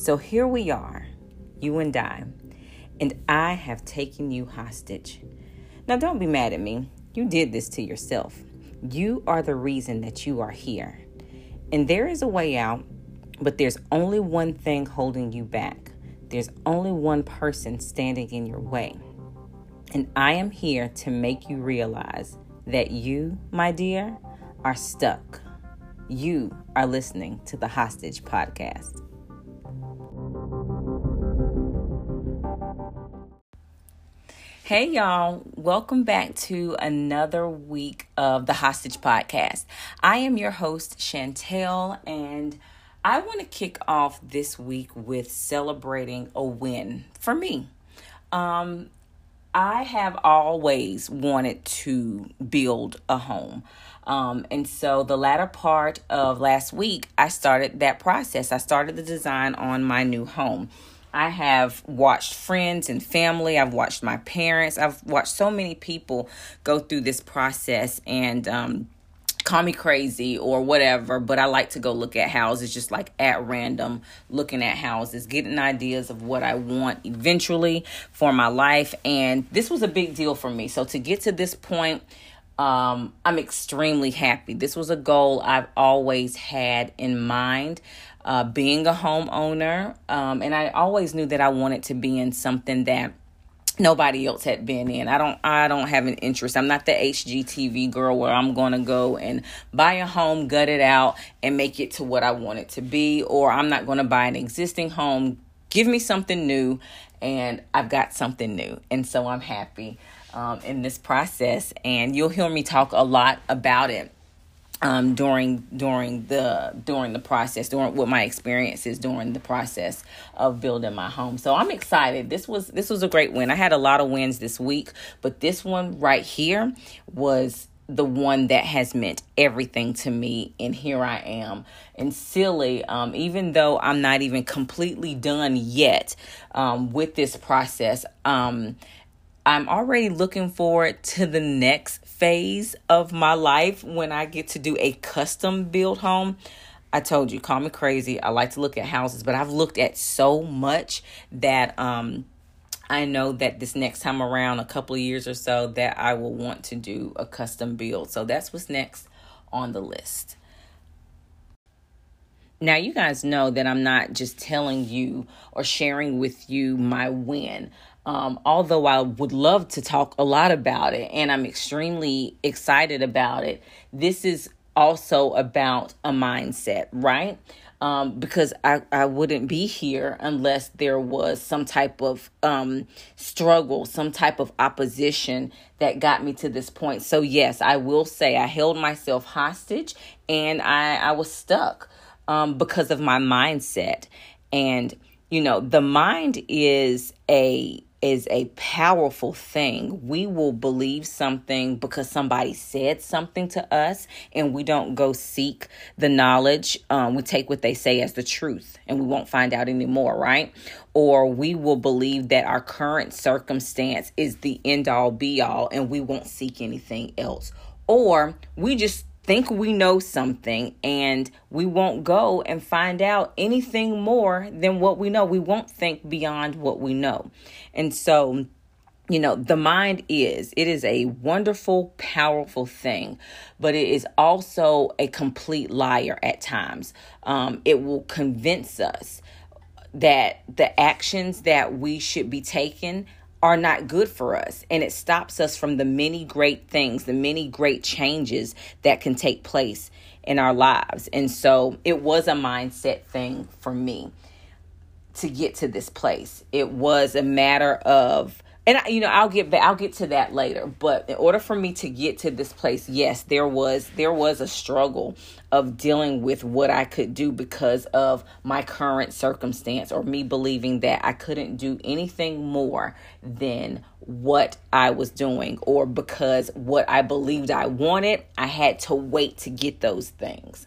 So here we are, you and I, and I have taken you hostage. Now, don't be mad at me. You did this to yourself. You are the reason that you are here. And there is a way out, but there's only one thing holding you back. There's only one person standing in your way. And I am here to make you realize that you, my dear, are stuck. You are listening to the Hostage Podcast. Hey, y'all. Welcome back to another week of the Hostage Podcast. I am your host, Chantel, and I want to kick off this week with celebrating a win for me. Um, I have always wanted to build a home. Um, and so the latter part of last week, I started that process. I started the design on my new home. I have watched friends and family. I've watched my parents. I've watched so many people go through this process and um, call me crazy or whatever, but I like to go look at houses just like at random, looking at houses, getting ideas of what I want eventually for my life. And this was a big deal for me. So to get to this point, um, I'm extremely happy. This was a goal I've always had in mind uh, being a homeowner. Um, and I always knew that I wanted to be in something that nobody else had been in. I don't I don't have an interest. I'm not the HGTV girl where I'm going to go and buy a home, gut it out and make it to what I want it to be or I'm not going to buy an existing home, give me something new and I've got something new. And so I'm happy um, in this process and you'll hear me talk a lot about it um, during during the during the process, during what my experiences during the process of building my home. So I'm excited. This was this was a great win. I had a lot of wins this week, but this one right here was the one that has meant everything to me and here i am and silly um, even though i'm not even completely done yet um, with this process um, I'm already looking forward to the next phase of my life when I get to do a custom build home. I told you, call me crazy. I like to look at houses, but I've looked at so much that um I know that this next time around, a couple of years or so, that I will want to do a custom build. So that's what's next on the list. Now, you guys know that I'm not just telling you or sharing with you my win. Um, although I would love to talk a lot about it and I'm extremely excited about it, this is also about a mindset, right? Um, because I, I wouldn't be here unless there was some type of um, struggle, some type of opposition that got me to this point. So, yes, I will say I held myself hostage and I, I was stuck um, because of my mindset. And, you know, the mind is a is a powerful thing. We will believe something because somebody said something to us, and we don't go seek the knowledge. Um, we take what they say as the truth, and we won't find out anymore, right? Or we will believe that our current circumstance is the end all be all, and we won't seek anything else. Or we just think we know something and we won't go and find out anything more than what we know. We won't think beyond what we know. And so, you know, the mind is, it is a wonderful, powerful thing, but it is also a complete liar at times. Um, it will convince us that the actions that we should be taking are not good for us. And it stops us from the many great things, the many great changes that can take place in our lives. And so it was a mindset thing for me to get to this place. It was a matter of and I, you know I'll get back I'll get to that later but in order for me to get to this place yes there was there was a struggle of dealing with what I could do because of my current circumstance or me believing that I couldn't do anything more than what I was doing or because what I believed I wanted I had to wait to get those things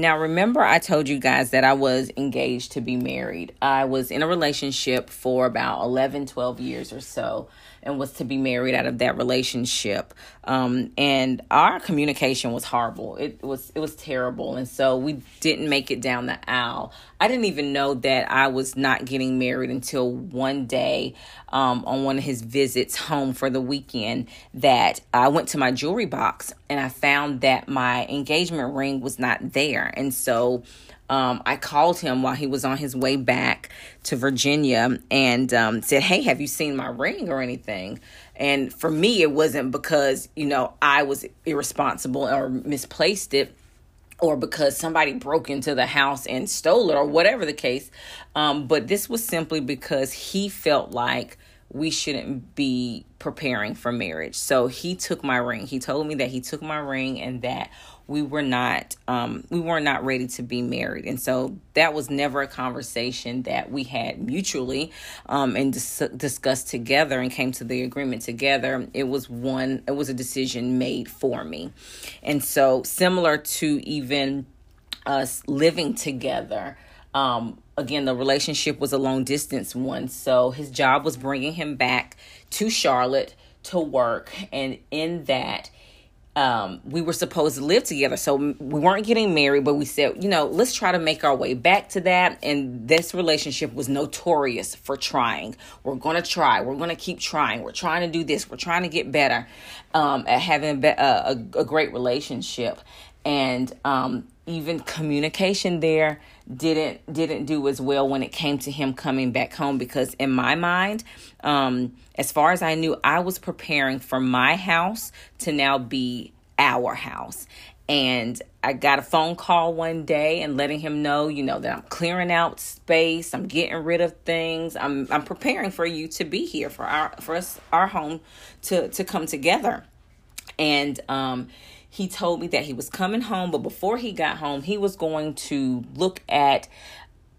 now, remember, I told you guys that I was engaged to be married. I was in a relationship for about 11, 12 years or so. And was to be married out of that relationship. Um, and our communication was horrible. It was it was terrible, and so we didn't make it down the aisle. I didn't even know that I was not getting married until one day um, on one of his visits home for the weekend. That I went to my jewelry box and I found that my engagement ring was not there, and so um, I called him while he was on his way back to Virginia and um, said, Hey, have you seen my ring or anything? And for me, it wasn't because, you know, I was irresponsible or misplaced it or because somebody broke into the house and stole it or whatever the case. Um, but this was simply because he felt like we shouldn't be preparing for marriage. So he took my ring. He told me that he took my ring and that we were not um, we were not ready to be married. And so that was never a conversation that we had mutually um, and dis- discussed together and came to the agreement together. It was one it was a decision made for me. And so similar to even us living together um, again the relationship was a long distance one. So his job was bringing him back to charlotte to work. And in that um, we were supposed to live together. So we weren't getting married, but we said, you know, let's try to make our way back to that. And this relationship was notorious for trying. We're going to try. We're going to keep trying. We're trying to do this. We're trying to get better um, at having a, a, a great relationship. And um, even communication there didn't didn't do as well when it came to him coming back home because in my mind um as far as i knew i was preparing for my house to now be our house and I got a phone call one day and letting him know, you know, that I'm clearing out space, I'm getting rid of things, I'm I'm preparing for you to be here for our for us our home to to come together. And um he told me that he was coming home, but before he got home, he was going to look at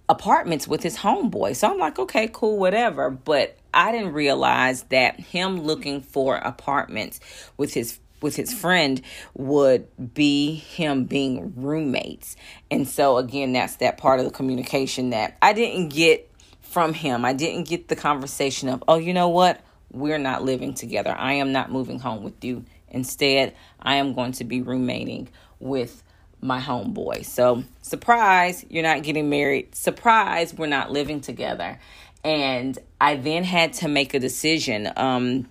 apartments with his homeboy. So I'm like, okay, cool, whatever. But I didn't realize that him looking for apartments with his with his friend would be him being roommates. And so again, that's that part of the communication that I didn't get from him. I didn't get the conversation of, "Oh, you know what? We're not living together. I am not moving home with you Instead, I am going to be roommating with my homeboy. So, surprise, you're not getting married. Surprise, we're not living together. And I then had to make a decision. Um,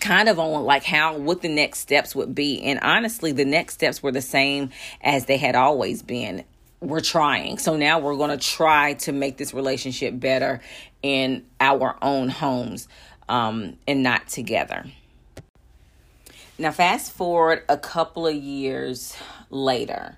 kind of on like how what the next steps would be and honestly the next steps were the same as they had always been we're trying so now we're going to try to make this relationship better in our own homes um, and not together now, fast forward a couple of years later.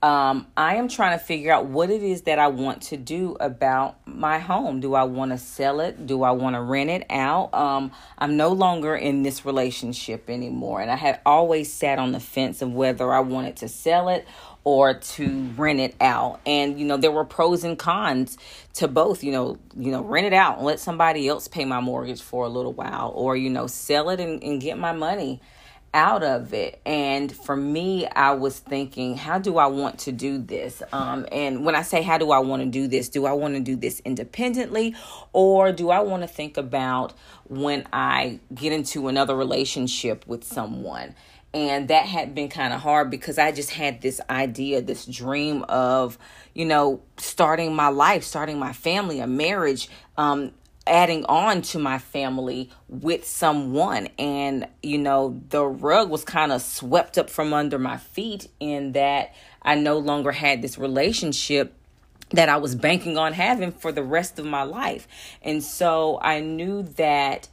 Um, I am trying to figure out what it is that I want to do about my home. Do I want to sell it? Do I want to rent it out? Um, I'm no longer in this relationship anymore, and I had always sat on the fence of whether I wanted to sell it or to rent it out. And you know, there were pros and cons to both. You know, you know, rent it out and let somebody else pay my mortgage for a little while, or you know, sell it and, and get my money out of it. And for me i was thinking how do i want to do this? Um, and when i say how do i want to do this? Do i want to do this independently? Or do i want to think about when i get into another relationship with someone? And that had been kind of hard because i just had this idea this dream of you know starting my life starting my family a marriage um, adding on to my family with someone and you know the rug was kind of swept up from under my feet in that I no longer had this relationship that I was banking on having for the rest of my life. And so I knew that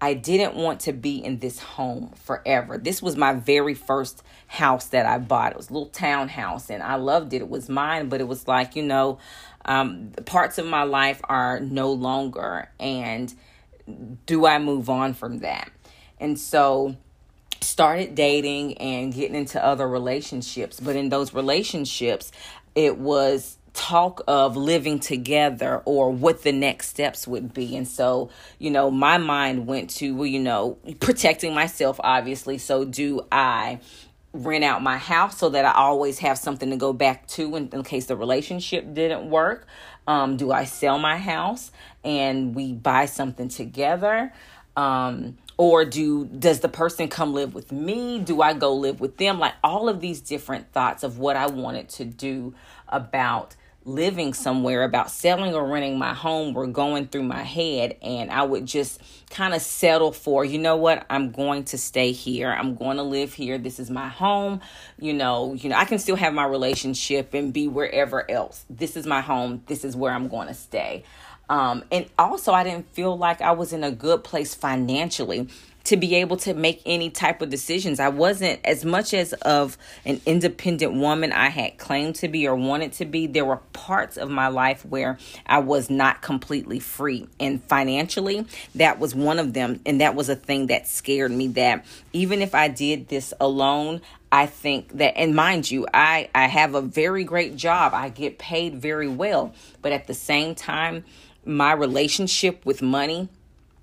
I didn't want to be in this home forever. This was my very first house that I bought. It was a little townhouse and I loved it. It was mine, but it was like, you know, um, parts of my life are no longer. And do I move on from that? And so started dating and getting into other relationships. But in those relationships, it was talk of living together or what the next steps would be. And so, you know, my mind went to, well, you know, protecting myself, obviously. So, do I rent out my house so that I always have something to go back to in, in case the relationship didn't work? Um, do I sell my house and we buy something together? Um, or do does the person come live with me do i go live with them like all of these different thoughts of what i wanted to do about living somewhere about selling or renting my home were going through my head and I would just kind of settle for you know what? I'm going to stay here. I'm going to live here. This is my home. You know you know I can still have my relationship and be wherever else. This is my home. This is where I'm going to stay. Um and also I didn't feel like I was in a good place financially to be able to make any type of decisions. I wasn't as much as of an independent woman I had claimed to be or wanted to be. There were parts of my life where I was not completely free. And financially, that was one of them. And that was a thing that scared me that even if I did this alone, I think that, and mind you, I, I have a very great job. I get paid very well. But at the same time, my relationship with money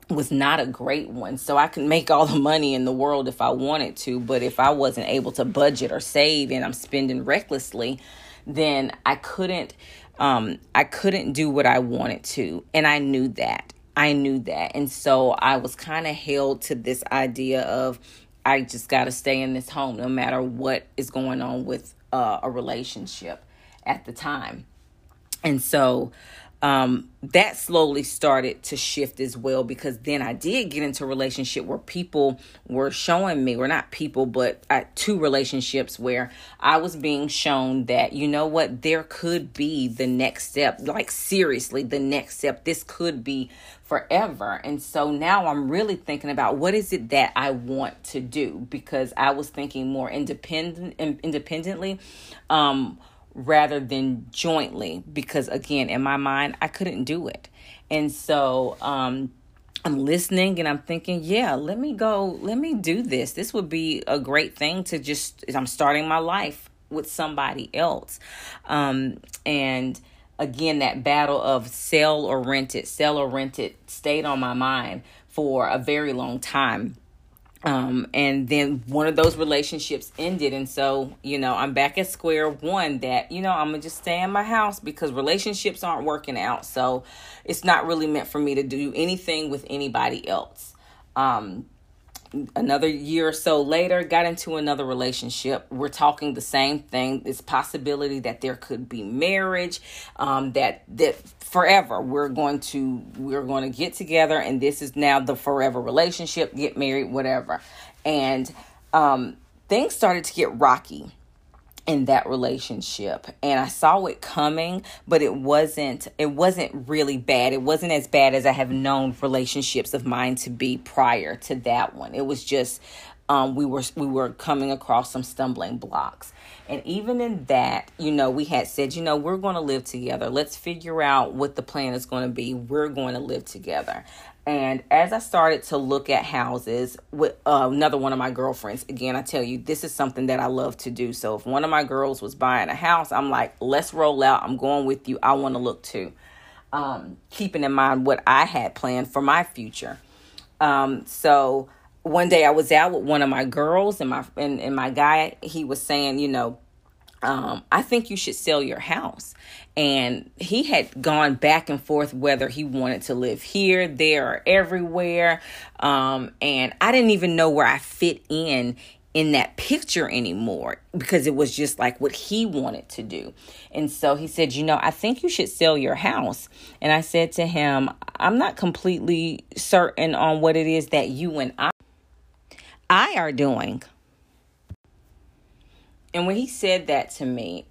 was not a great one. So I could make all the money in the world if I wanted to, but if I wasn't able to budget or save and I'm spending recklessly, then I couldn't um I couldn't do what I wanted to. And I knew that. I knew that. And so I was kind of held to this idea of I just got to stay in this home no matter what is going on with uh, a relationship at the time. And so um, that slowly started to shift as well because then I did get into a relationship where people were showing me, or not people, but uh, two relationships where I was being shown that, you know what, there could be the next step. Like, seriously, the next step. This could be forever. And so now I'm really thinking about what is it that I want to do because I was thinking more independent independently. Um, rather than jointly because again in my mind I couldn't do it. And so um I'm listening and I'm thinking, yeah, let me go, let me do this. This would be a great thing to just I'm starting my life with somebody else. Um and again that battle of sell or rent it, sell or rent it stayed on my mind for a very long time um, and then one of those relationships ended. And so you know i'm back at square one that you know i'm gonna just stay in my house because relationships aren't working out. So it's not really meant for me to do anything with anybody else. Um, another year or so later got into another relationship. We're talking the same thing. This possibility that there could be marriage um, that that forever we're going to we're going to get together and this is now the forever relationship get married whatever. And um, things started to get rocky in that relationship. And I saw it coming but it wasn't it wasn't really bad. It wasn't as bad as I have known relationships of mine to be prior to that one. It was just um, we were we were coming across some stumbling blocks. And even in that you know we had said you know we're going to live together. Let's figure out what the plan is going to be. We're going to live together and as I started to look at houses with uh, another one of my girlfriends, again, I tell you, this is something that I love to do. So if one of my girls was buying a house, I'm like, let's roll out. I'm going with you. I want to look too. Um, keeping in mind what I had planned for my future. Um, so one day I was out with one of my girls and my and, and my guy, he was saying, you know, um, I think you should sell your house. And he had gone back and forth whether he wanted to live here, there, or everywhere. Um, and I didn't even know where I fit in in that picture anymore because it was just like what he wanted to do. And so he said, You know, I think you should sell your house. And I said to him, I'm not completely certain on what it is that you and I, I are doing. And when he said that to me,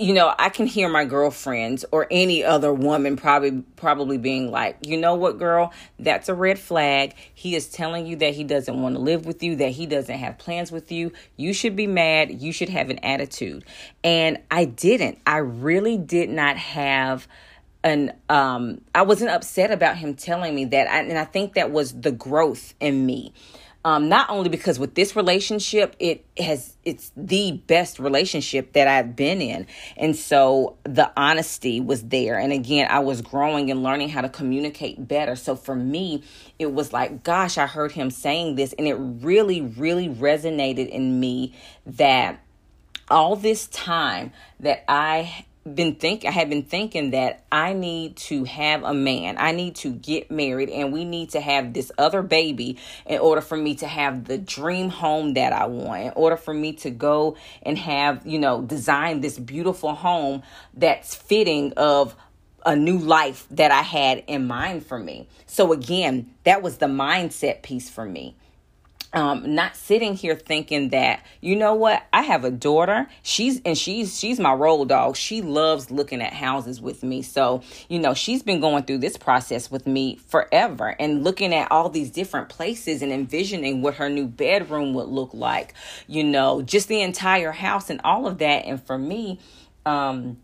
you know, I can hear my girlfriends or any other woman probably probably being like, "You know what, girl? That's a red flag. He is telling you that he doesn't want to live with you, that he doesn't have plans with you. You should be mad. You should have an attitude." And I didn't. I really did not have an um I wasn't upset about him telling me that. I, and I think that was the growth in me um, not only because with this relationship it has it's the best relationship that i've been in. And so the honesty was there. And again i was growing and learning how to communicate better. So for me it was like gosh i heard him saying this. And it really really resonated in me that all this time that i been think I had been thinking that I need to have a man. I need to get married and we need to have this other baby in order for me to have the dream home that I want. In order for me to go and have, you know, design this beautiful home that's fitting of a new life that I had in mind for me. So again, that was the mindset piece for me um not sitting here thinking that you know what? I have a daughter. She's and she's she's my roll dog. She loves looking at houses with me. So you know she's been going through this process with me forever and looking at all these different places and envisioning what her new bedroom would look like you know just the entire house and all of that. And for me um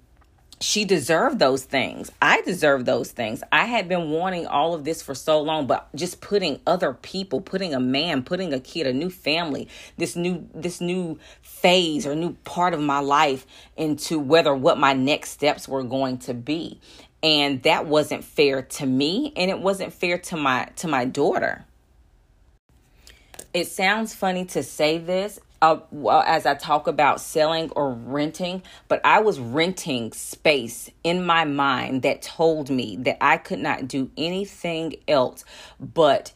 she deserved those things. I deserve those things. I had been wanting all of this for so long, but just putting other people, putting a man, putting a kid, a new family, this new this new phase or new part of my life into whether what my next steps were going to be. And that wasn't fair to me and it wasn't fair to my to my daughter. It sounds funny to say this uh, as I talk about selling or renting, but I was renting space in my mind that told me that I could not do anything else but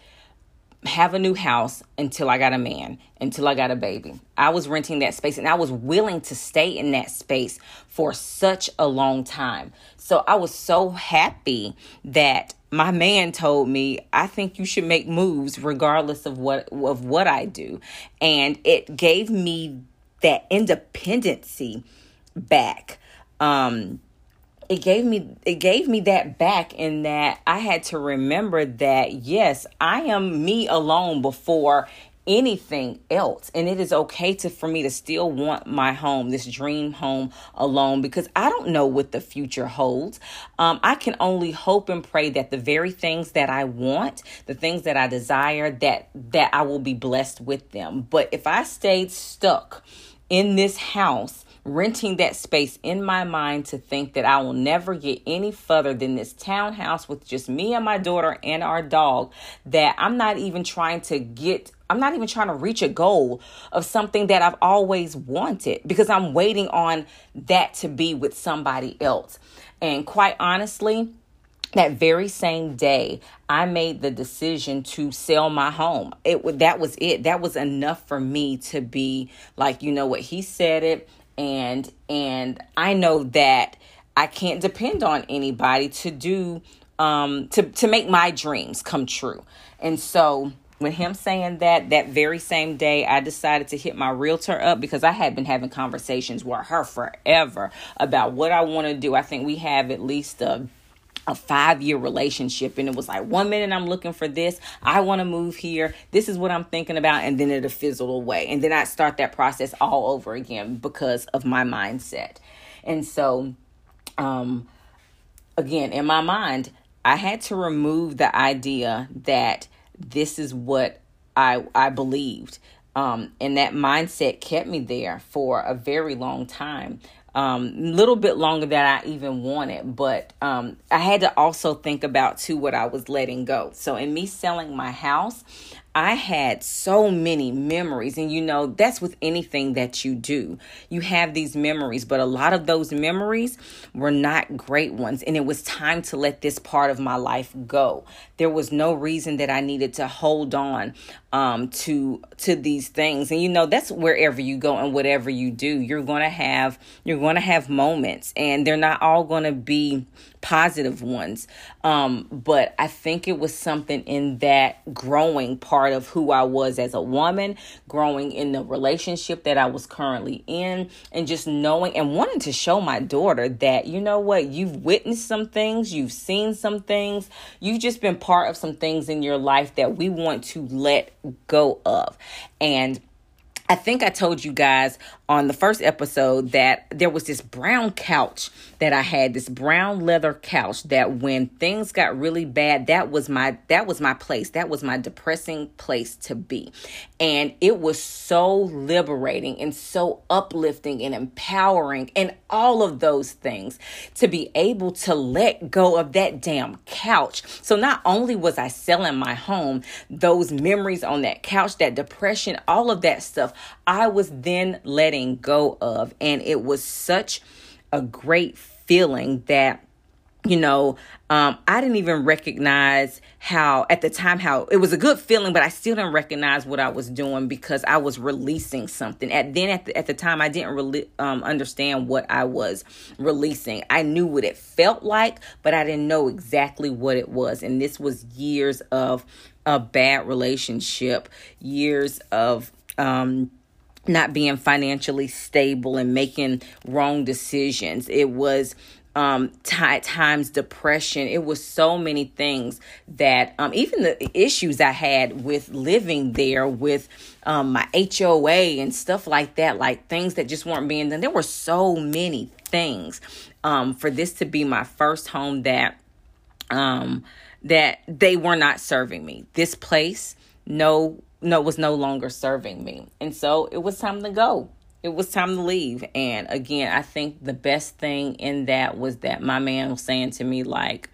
have a new house until I got a man, until I got a baby. I was renting that space and I was willing to stay in that space for such a long time. So I was so happy that my man told me i think you should make moves regardless of what of what i do. And it gave me that independency back. Um it gave me it gave me that back in that I had to remember that yes, I am me alone before anything else. And it is okay to for me to still want my home this dream home alone because i don't know what the future holds. Um, i can only hope and pray that the very things that i want the things that i desire that that i will be blessed with them. But if i stayed stuck in this house renting that space in my mind to think that I will never get any further than this townhouse with just me and my daughter and our dog, that I'm not even trying to get I'm not even trying to reach a goal of something that I've always wanted because I'm waiting on that to be with somebody else. And quite honestly, that very same day i made the decision to sell my home it that was it that was enough for me to be like you know what he said it and and I know that I can't depend on anybody to do um to to make my dreams come true. And so when him saying that that very same day i decided to hit my realtor up because i had been having conversations with her forever about what i want to do i think we have at least a a five year relationship and it was like one minute I'm looking for this, I want to move here, this is what I'm thinking about, and then it'll fizzle away. And then I start that process all over again because of my mindset. And so, um, again, in my mind, I had to remove the idea that this is what I I believed. Um, and that mindset kept me there for a very long time um a little bit longer than I even wanted but um I had to also think about too what I was letting go so in me selling my house I had so many memories, and you know, that's with anything that you do. You have these memories, but a lot of those memories were not great ones, and it was time to let this part of my life go. There was no reason that I needed to hold on um, to to these things, and you know, that's wherever you go and whatever you do, you're to have you're to have moments, and they're not all to be positive ones. Um, but I think it was something in that growing part of who I was as a woman, growing in the relationship that I was currently in, and just knowing and wanting to show my daughter that, you know what, you've witnessed some things, you've seen some things, you've just been part of some things in your life that we want to let go of. And I think I told you guys on the first episode that there was this brown couch that I had, this brown leather couch that when things got really bad, that was my that was my place. That was my depressing place to be. And it was so liberating and so uplifting and empowering and all of those things to be able to let go of that damn couch. So not only was I selling my home, those memories on that couch, that depression, all of that stuff, I was then letting go of. And it was such a great feeling that you know, um, I didn't even recognize how at the time how it was a good feeling, but I still didn't recognize what I was doing because I was releasing something. At then at the, at the time, I didn't really um, understand what I was releasing. I knew what it felt like, but I didn't know exactly what it was. And this was years of a bad relationship, years of um, not being financially stable and making wrong decisions. It was um t- times depression. It was so many things that um even the issues i had with living there with um my hoa and stuff like that like things that just weren't being done. There were so many things um for this to be my first home that um that they were not serving me. This place no no was no longer serving me and so it was time to go it was time to leave. And again, I think the best thing in that was that my man was saying to me, like,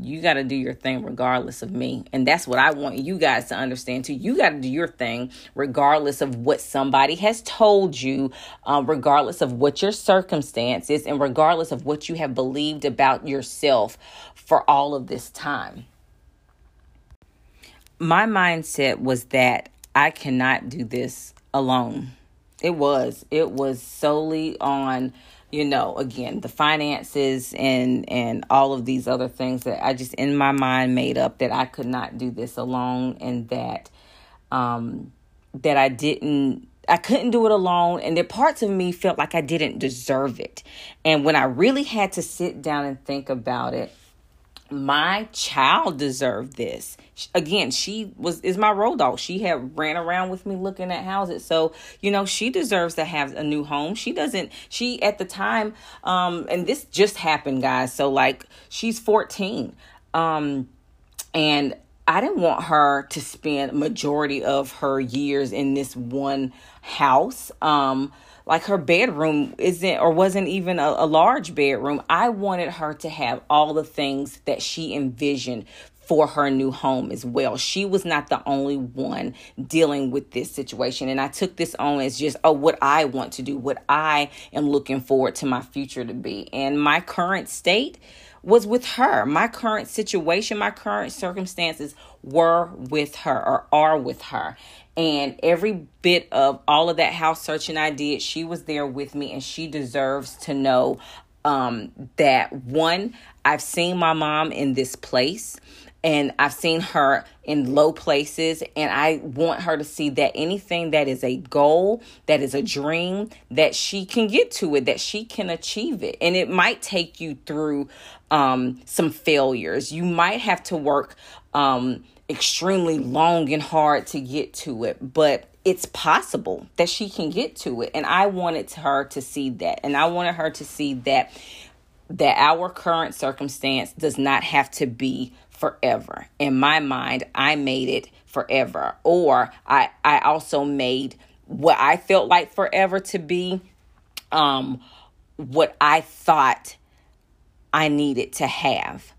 you got to do your thing regardless of me. And that's what I want you guys to understand too. You got to do your thing regardless of what somebody has told you, um, regardless of what your circumstances, and regardless of what you have believed about yourself for all of this time. My mindset was that I cannot do this alone. It was. It was solely on, you know, again, the finances and and all of these other things that I just in my mind made up that I could not do this alone and that um that I didn't I couldn't do it alone and that parts of me felt like I didn't deserve it. And when I really had to sit down and think about it, my child deserved this. Again she was is my road dog. She had ran around with me looking at houses. So you know she deserves to have a new home. She doesn't she at the time um and this just happened guys. So like she's 14 um and I didn't want her to spend majority of her years in this one house. Um, like her bedroom isn't or wasn't even a, a large bedroom. I wanted her to have all the things that she envisioned for her new home as well. She was not the only one dealing with this situation. And I took this on as just, oh, what I want to do, what I am looking forward to my future to be. And my current state was with her. My current situation, my current circumstances were with her or are with her. And every bit of all of that house searching I did, she was there with me, and she deserves to know um, that one, I've seen my mom in this place and I've seen her in low places and I want her to see that anything that is a goal, that is a dream, that she can get to it, that she can achieve it. And it might take you through um, some failures. You might have to work um, extremely long and hard to get to it, but it's possible that she can get to it. And I wanted her to see that. And I wanted her to see that that our current circumstance does not have to be forever. In my mind, I made it forever. Or I I also made what I felt like forever to be um what I thought I needed to have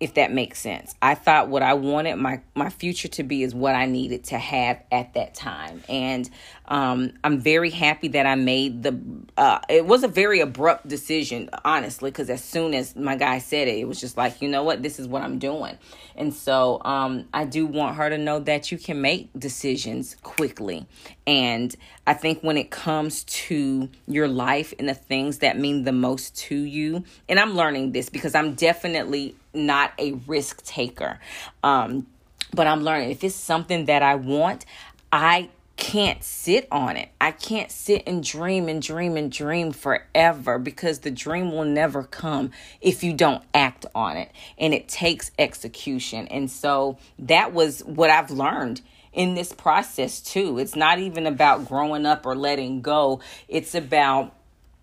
if that makes sense. I thought what I wanted my my future to be is what I needed to have at that time, and um, I'm very happy that I made the. Uh, it was a very abrupt decision, honestly, because as soon as my guy said it, it was just like, you know what, this is what I'm doing, and so um, I do want her to know that you can make decisions quickly, and I think when it comes to your life and the things that mean the most to you, and I'm learning this because I'm definitely not a risk taker. Um, but I'm learning if it's something that I want, I can't sit on it. I can't sit and dream and dream and dream forever because the dream will never come if you don't act on it. And it takes execution. And so that was what I've learned in this process too. It's not even about growing up or letting go, it's about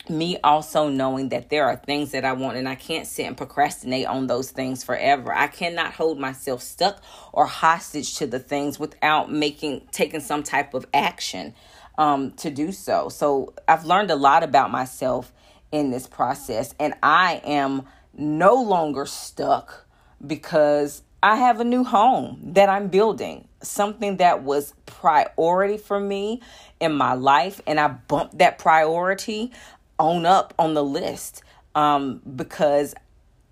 me also knowing that there are things that I want and I can't sit and procrastinate on those things forever. I cannot hold myself stuck or hostage to the things without making taking some type of action um, to do so. So I've learned a lot about myself in this process and I am no longer stuck because I have a new home that I'm building, something that was priority for me in my life and I bumped that priority on up on the list. um, because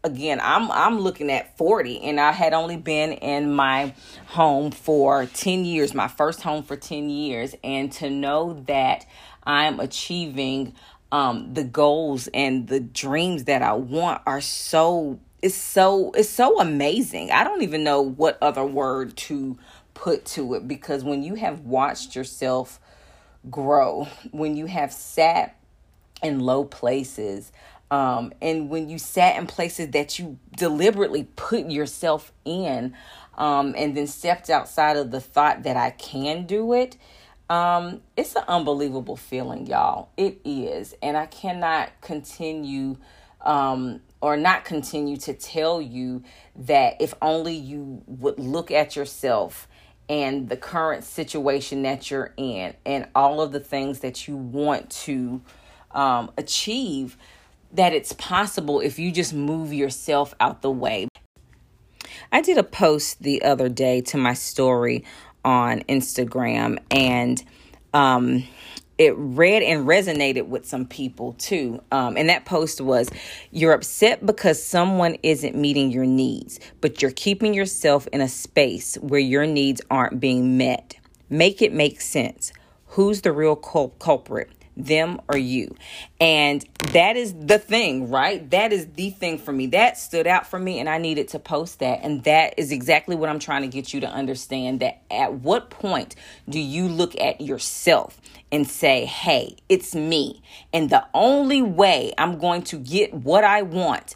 again i'm i'm looking at 40 and i had only been in my home for 10 years my first home for 10 years and to know that i'm achieving um the goals and the dreams that i want are so it's so it's so amazing i don't even know what other word to put to it because when you have watched yourself grow when you have sat in low places um, and when you sat in places that you deliberately put yourself in um, and then stepped outside of the thought that I can do it, um, it's an unbelievable feeling, y'all. It is. And I cannot continue um, or not continue to tell you that if only you would look at yourself and the current situation that you're in and all of the things that you want to um, achieve that it's possible if you just move yourself out the way. I did a post the other day to my story on Instagram and um, it read and resonated with some people too. Um, and that post was You're upset because someone isn't meeting your needs, but you're keeping yourself in a space where your needs aren't being met. Make it make sense. Who's the real cul- culprit? Them or you. And that is the thing, right? That is the thing for me. That stood out for me and I needed to post that. And that is exactly what I'm trying to get you to understand that at what point do you look at yourself and say, "Hey, it's me." And the only way I'm going to get what I want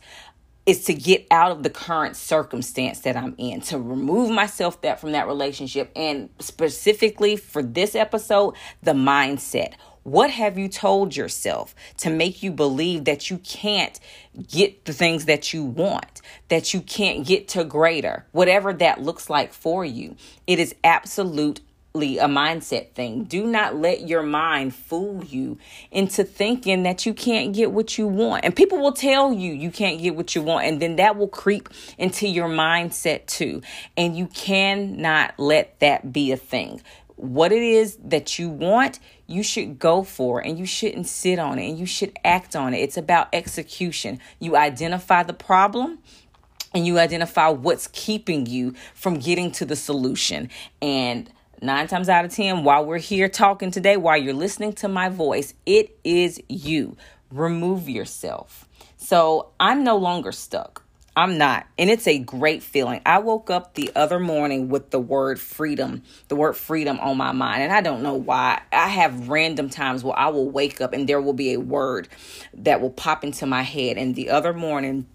is to get out of the current circumstance that I'm in, to remove myself that from that relationship and specifically for this episode, the mindset. What have you told yourself to make you believe that you can't get the things that you want, that you can't get to greater, whatever that looks like for you? It is absolute a mindset thing. Do not let your mind fool you into thinking that you can't get what you want. And people will tell you you can't get what you want, and then that will creep into your mindset too. And you cannot let that be a thing what it is that you want, you should go for and you shouldn't sit on it and you should act on it. It's about execution. You identify the problem and you identify what's keeping you from getting to the solution. And nine times out of 10, while we're here talking today, while you're listening to my voice, it is you. Remove yourself. So I'm no longer stuck. I'm not. And it's a great feeling. I woke up the other morning with the word freedom, the word freedom on my mind. And I don't know why. I have random times where I will wake up and there will be a word that will pop into my head. And the other morning,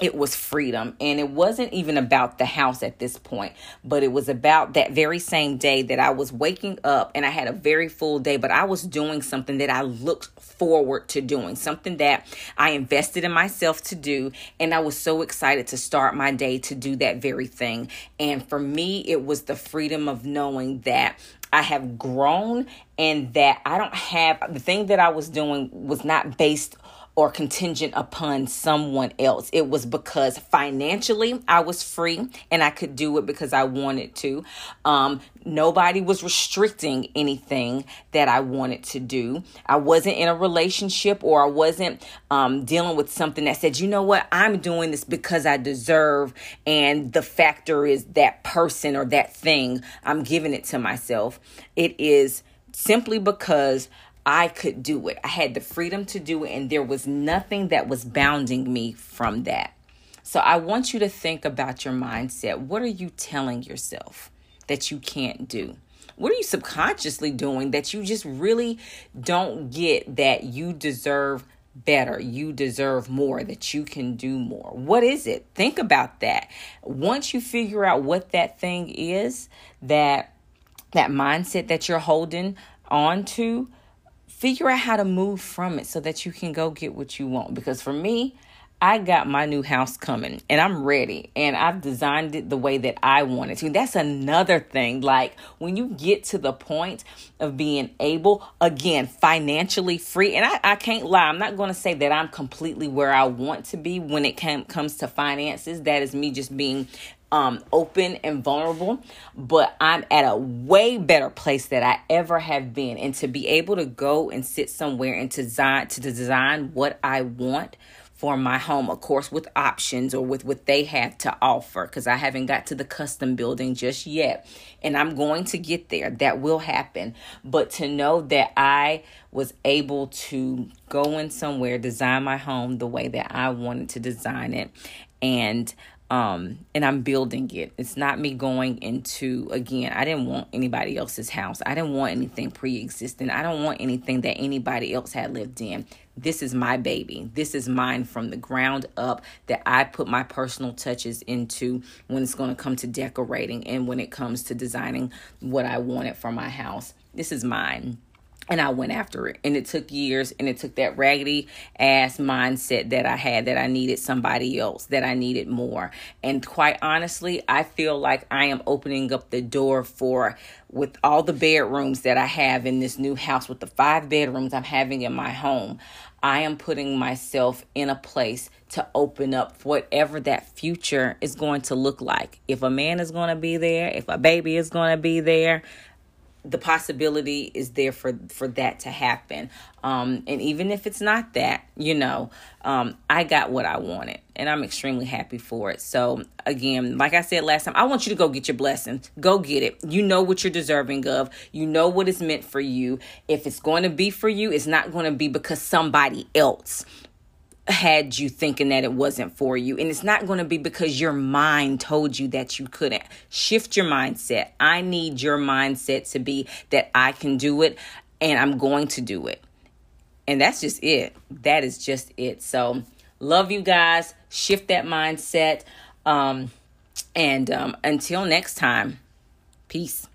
it was freedom. And it wasn't even about the house at this point but it was about that very same day that i was waking up and i had a very full day but i was doing something that i looked forward to doing something that i invested in myself to do. And i was so excited to start my day to do that very thing. And for me it was the freedom of knowing that I have grown and that I don't have the thing that I was doing was not based or contingent upon someone else. It was because financially I was free and I could do it because I wanted to. Um, nobody was restricting anything that I wanted to do. I wasn't in a relationship or I wasn't um, dealing with something that said, you know what, I'm doing this because I deserve. And the factor is that person or that thing, I'm giving it to myself. It is simply because I could do it. I had the freedom to do it, and there was nothing that was bounding me from that. So I want you to think about your mindset. What are you telling yourself that you can't do? What are you subconsciously doing that you just really don't get that you deserve better, you deserve more, that you can do more? What is it? Think about that. Once you figure out what that thing is, that that mindset that you're holding on to, figure out how to move from it so that you can go get what you want. Because for me, I got my new house coming and I'm ready and I've designed it the way that I wanted to. That's another thing. Like when you get to the point of being able, again, financially free, and I, I can't lie, I'm not going to say that I'm completely where I want to be when it can, comes to finances. That is me just being um, open and vulnerable, but I'm at a way better place that I ever have been. And to be able to go and sit somewhere and to design to design what I want for my home, of course, with options or with what they have to offer, because I haven't got to the custom building just yet. And I'm going to get there. That will happen. But to know that I was able to go in somewhere, design my home the way that I wanted to design it, and um and i'm building it. It's not me going into again i didn't want anybody else's house. I didn't want anything pre-existing. I don't want anything that anybody else had lived in. This is my baby. This is mine from the ground up that i put my personal touches into when it's going to come to decorating and when it comes to designing what i wanted for my house. This is mine and I went after it. And it took years and it took that raggedy ass mindset that I had that I needed somebody else, that I needed more. And quite honestly, I feel like I am opening up the door for with all the bedrooms that I have in this new house with the five bedrooms I'm having in my home. I am putting myself in a place to open up whatever that future is going to look like. If a man is going to be there, if a baby is going to be there, the possibility is there for for that to happen. Um and even if it's not that you know um i got what i wanted and i'm extremely happy for it. So again like i said last time i want you to go get your blessings. Go get it. You know what you're deserving of. You know what is meant for you. If it's going to be for you it's not going to be because somebody else had you thinking that it wasn't for you. And it's not going to be because your mind told you that you couldn't. Shift your mindset. I need your mindset to be that I can do it and I'm going to do it. And that's just it. That is just it. So, love you guys. Shift that mindset. Um, and um, until next time, peace.